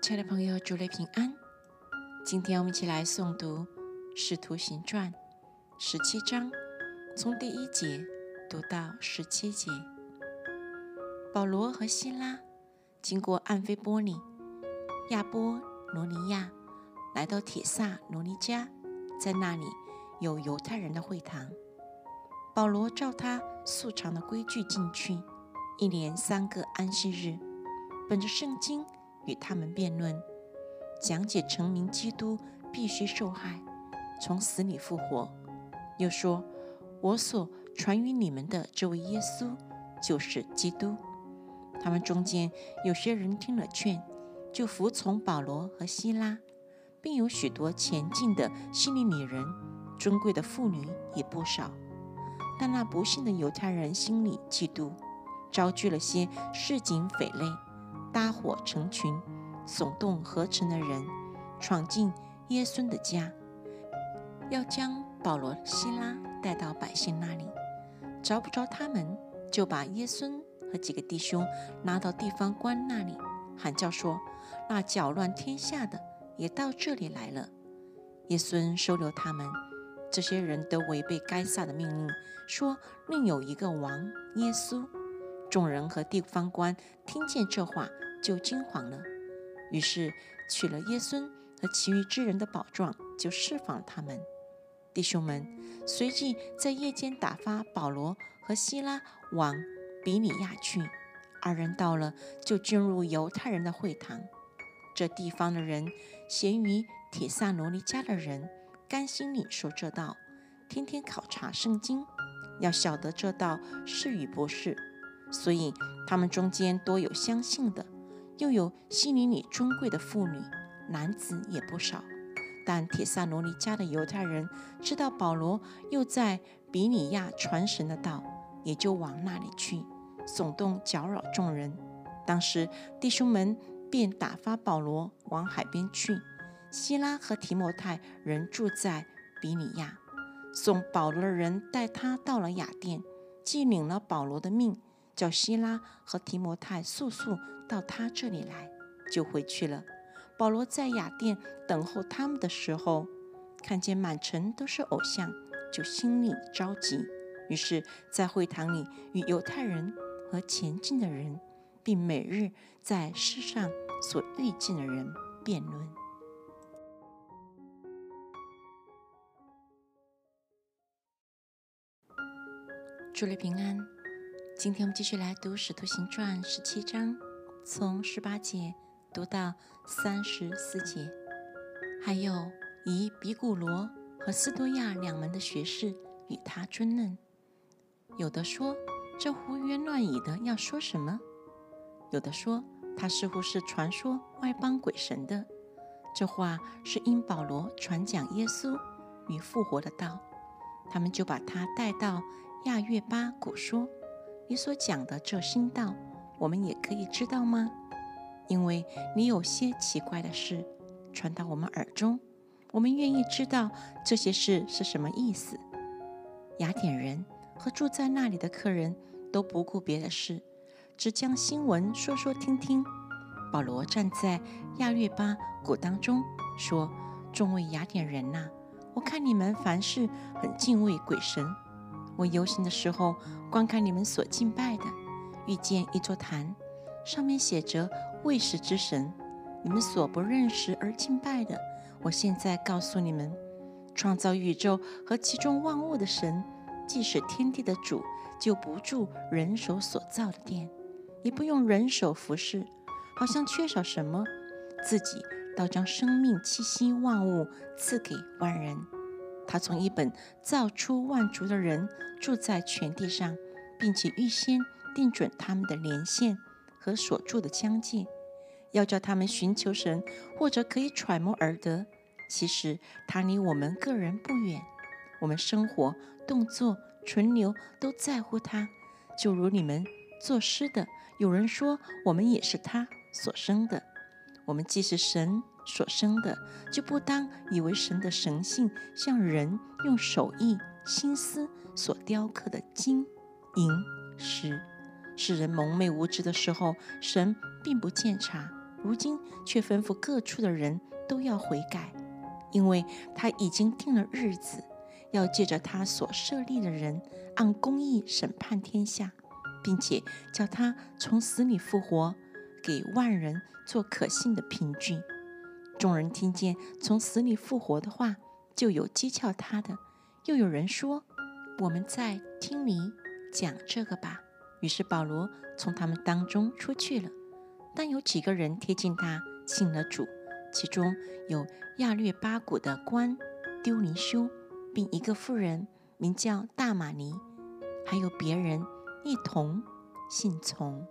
亲爱的朋友，祝你平安。今天我们一起来诵读《使徒行传》十七章，从第一节读到十七节。保罗和希拉经过安菲波尼、亚波罗尼亚，来到铁萨罗尼加，在那里有犹太人的会堂。保罗照他素常的规矩进去，一连三个安息日，本着圣经与他们辩论，讲解成名基督必须受害，从死里复活。又说：“我所传于你们的这位耶稣，就是基督。”他们中间有些人听了劝，就服从保罗和希拉，并有许多前进的希利尼人，尊贵的妇女也不少。但那不幸的犹太人心里嫉妒，招聚了些市井匪类，搭伙成群，耸动合成的人，闯进耶稣的家，要将保罗、希拉带到百姓那里。找不着他们，就把耶稣和几个弟兄拉到地方官那里，喊叫说：“那搅乱天下的也到这里来了。”耶稣收留他们。这些人都违背该撒的命令，说另有一个王耶稣。众人和地方官听见这话，就惊惶了。于是取了耶稣和其余之人的宝状，就释放了他们。弟兄们随即在夜间打发保罗和希拉往比里亚去。二人到了，就进入犹太人的会堂。这地方的人咸于铁萨罗尼迦的人。甘心里说这道，天天考察圣经，要晓得这道是与不是。所以他们中间多有相信的，又有心里里尊贵的妇女，男子也不少。但铁萨罗尼家的犹太人知道保罗又在比尼亚传神的道，也就往那里去，耸动搅扰众人。当时弟兄们便打发保罗往海边去。希拉和提摩太仍住在比尼亚，送保罗的人带他到了雅典，既领了保罗的命，叫希拉和提摩太速速到他这里来，就回去了。保罗在雅典等候他们的时候，看见满城都是偶像，就心里着急，于是，在会堂里与犹太人和前进的人，并每日在世上所遇见的人辩论。祝你平安。今天我们继续来读《使徒行传》十七章，从十八节读到三十四节。还有以比古罗和斯多亚两门的学士与他争论。有的说这胡言乱语的要说什么？有的说他似乎是传说外邦鬼神的。这话是因保罗传讲耶稣与复活的道，他们就把他带到。亚月巴古说：“你所讲的这新道，我们也可以知道吗？因为你有些奇怪的事传到我们耳中，我们愿意知道这些事是什么意思。”雅典人和住在那里的客人都不顾别的事，只将新闻说说听听。保罗站在亚略巴谷当中说：“众位雅典人呐，我看你们凡事很敬畏鬼神。”我游行的时候，观看你们所敬拜的，遇见一座坛，上面写着“卫士之神”，你们所不认识而敬拜的。我现在告诉你们，创造宇宙和其中万物的神，既是天地的主，就不住人手所造的殿，也不用人手服侍，好像缺少什么，自己倒将生命气息万物赐给万人。他从一本造出万族的人住在全地上，并且预先定准他们的连线和所住的疆界，要叫他们寻求神，或者可以揣摩而得。其实他离我们个人不远，我们生活、动作、存留都在乎他。就如你们作诗的，有人说我们也是他所生的。我们既是神所生的，就不当以为神的神性像人用手艺心思所雕刻的金银石。使人蒙昧无知的时候，神并不见察，如今却吩咐各处的人都要悔改，因为他已经定了日子，要借着他所设立的人，按公义审判天下，并且叫他从死里复活，给万人做可信的凭据。众人听见从死里复活的话，就有讥诮他的，又有人说：“我们在听你讲这个吧。”于是保罗从他们当中出去了。但有几个人贴近他，信了主，其中有亚略巴谷的官丢尼修，并一个妇人名叫大马尼，还有别人一同信从。